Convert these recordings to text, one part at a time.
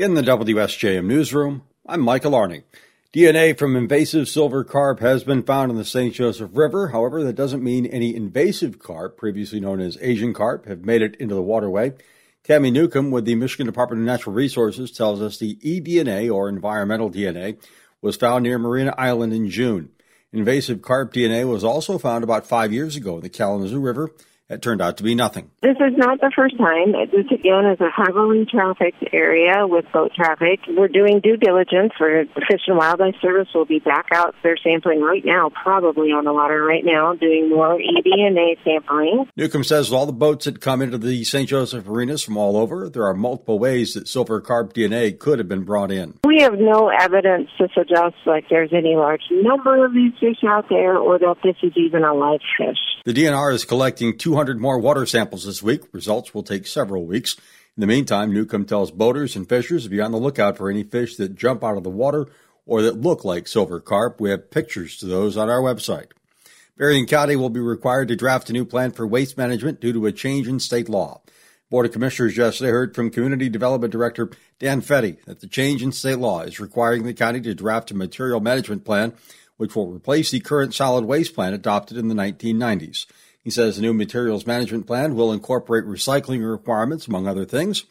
In the WSJM newsroom, I'm Michael Arning. DNA from invasive silver carp has been found in the St. Joseph River. However, that doesn't mean any invasive carp, previously known as Asian carp, have made it into the waterway. Tammy Newcomb with the Michigan Department of Natural Resources tells us the eDNA, or environmental DNA, was found near Marina Island in June. Invasive carp DNA was also found about five years ago in the Kalamazoo River it turned out to be nothing. This is not the first time. This again is a heavily trafficked area with boat traffic. We're doing due diligence. For the Fish and Wildlife Service will be back out there sampling right now, probably on the water right now, doing more eDNA sampling. Newcomb says all the boats that come into the St. Joseph marinas from all over, there are multiple ways that silver carp DNA could have been brought in. We have no evidence to suggest like there's any large number of these fish out there or that this is even a live fish. The DNR is collecting 200 more water samples this week. Results will take several weeks. In the meantime, Newcomb tells boaters and fishers to be on the lookout for any fish that jump out of the water or that look like silver carp. We have pictures to those on our website. Berrien County will be required to draft a new plan for waste management due to a change in state law. Board of Commissioners yesterday heard from Community Development Director Dan Fetty that the change in state law is requiring the county to draft a material management plan which will replace the current solid waste plan adopted in the 1990s. He says the new materials management plan will incorporate recycling requirements, among other things.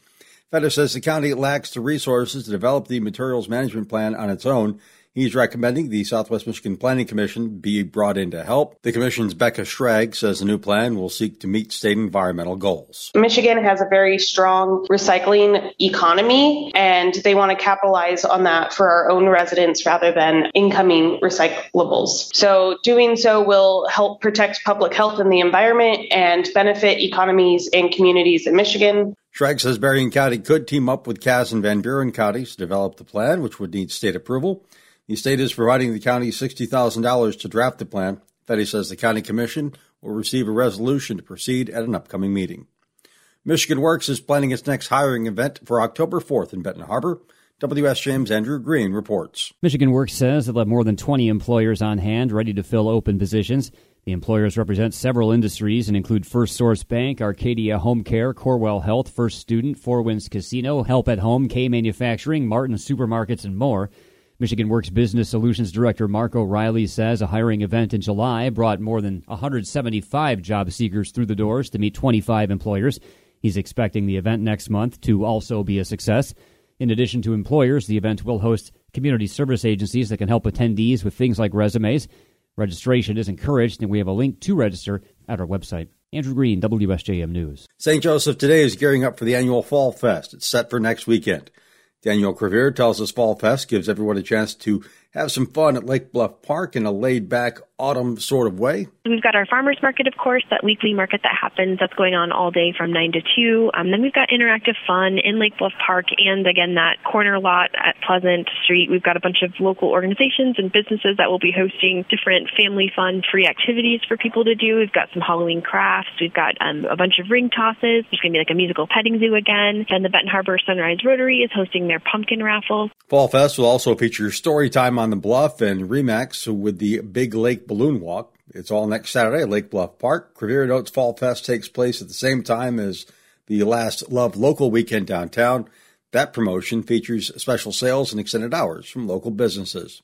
Fetty says the county lacks the resources to develop the materials management plan on its own He's recommending the Southwest Michigan Planning Commission be brought in to help. The Commission's Becca Schrag says the new plan will seek to meet state environmental goals. Michigan has a very strong recycling economy, and they want to capitalize on that for our own residents rather than incoming recyclables. So, doing so will help protect public health and the environment and benefit economies and communities in Michigan. Schrag says Berrien County could team up with Cass and Van Buren counties to develop the plan, which would need state approval. The state is providing the county $60,000 to draft the plan. Fetty says the county commission will receive a resolution to proceed at an upcoming meeting. Michigan Works is planning its next hiring event for October 4th in Benton Harbor. WSJM's Andrew Green reports. Michigan Works says they'll have more than 20 employers on hand ready to fill open positions. The employers represent several industries and include First Source Bank, Arcadia Home Care, Corewell Health, First Student, Four Winds Casino, Help at Home, K Manufacturing, Martin Supermarkets, and more. Michigan Works Business Solutions Director Mark O'Reilly says a hiring event in July brought more than 175 job seekers through the doors to meet 25 employers. He's expecting the event next month to also be a success. In addition to employers, the event will host community service agencies that can help attendees with things like resumes. Registration is encouraged, and we have a link to register at our website. Andrew Green, WSJM News. St. Joseph today is gearing up for the annual Fall Fest. It's set for next weekend. Daniel Crevier tells us Fall Fest gives everyone a chance to have some fun at Lake Bluff Park in a laid back autumn sort of way. We've got our farmers market, of course, that weekly market that happens. That's going on all day from 9 to 2. Um, then we've got interactive fun in Lake Bluff Park and again that corner lot at Pleasant Street. We've got a bunch of local organizations and businesses that will be hosting different family fun free activities for people to do. We've got some Halloween crafts. We've got um, a bunch of ring tosses. There's going to be like a musical petting zoo again. And the Benton Harbor Sunrise Rotary is hosting their pumpkin raffle. Fall Fest will also feature story time on the bluff and Remax with the Big Lake Balloon Walk. It's all next Saturday at Lake Bluff Park. Crevier Notes Fall Fest takes place at the same time as the last Love Local weekend downtown. That promotion features special sales and extended hours from local businesses.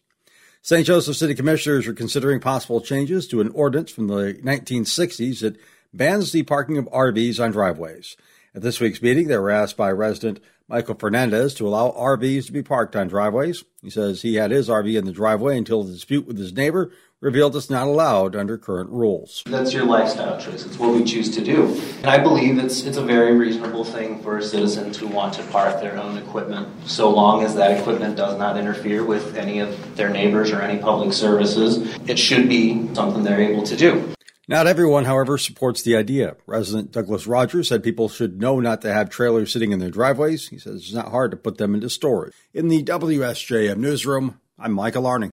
St. Joseph City Commissioners are considering possible changes to an ordinance from the 1960s that bans the parking of RVs on driveways. At this week's meeting, they were asked by resident Michael Fernandez to allow RVs to be parked on driveways. He says he had his RV in the driveway until the dispute with his neighbor revealed it's not allowed under current rules. That's your lifestyle choice. It's what we choose to do. And I believe it's it's a very reasonable thing for a citizen to want to park their own equipment so long as that equipment does not interfere with any of their neighbors or any public services. It should be something they're able to do. Not everyone, however, supports the idea. Resident Douglas Rogers said people should know not to have trailers sitting in their driveways. He says it's not hard to put them into storage. In the WSJM newsroom, I'm Michael Arning.